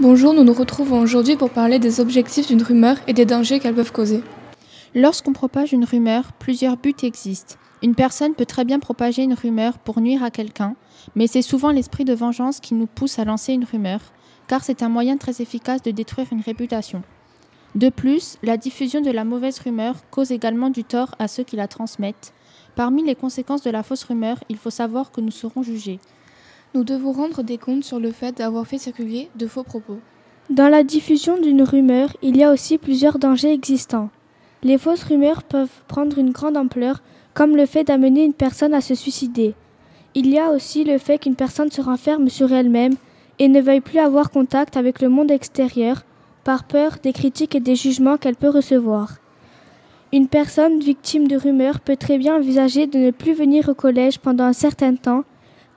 nous retrouvons aujourd'hui pour parler des objectifs d'une rumeur et des dangers qu'elles peuvent causer. Lorsqu'on propage une rumeur, plusieurs buts existent. Une personne peut très bien propager une rumeur pour nuire à quelqu'un, mais c'est souvent l'esprit de vengeance qui nous pousse à lancer une rumeur, car c'est un moyen très efficace de détruire une réputation. De plus, la diffusion de la mauvaise rumeur cause également du tort à ceux qui la transmettent. Parmi les conséquences de la fausse rumeur, il faut savoir que nous serons jugés. Nous devons rendre des comptes sur le fait d'avoir fait circuler de faux propos. Dans la diffusion d'une rumeur, il y a aussi plusieurs dangers existants. Les fausses rumeurs peuvent prendre une grande ampleur, comme le fait d'amener une personne à se suicider. Il y a aussi le fait qu'une personne se renferme sur elle-même et ne veuille plus avoir contact avec le monde extérieur par peur des critiques et des jugements qu'elle peut recevoir. Une personne victime de rumeurs peut très bien envisager de ne plus venir au collège pendant un certain temps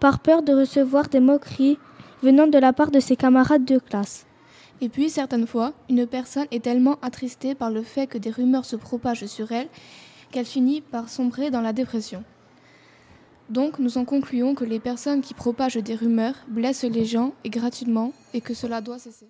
par peur de recevoir des moqueries venant de la part de ses camarades de classe. Et puis, certaines fois, une personne est tellement attristée par le fait que des rumeurs se propagent sur elle qu'elle finit par sombrer dans la dépression. Donc, nous en concluons que les personnes qui propagent des rumeurs blessent les gens et gratuitement et que cela doit cesser.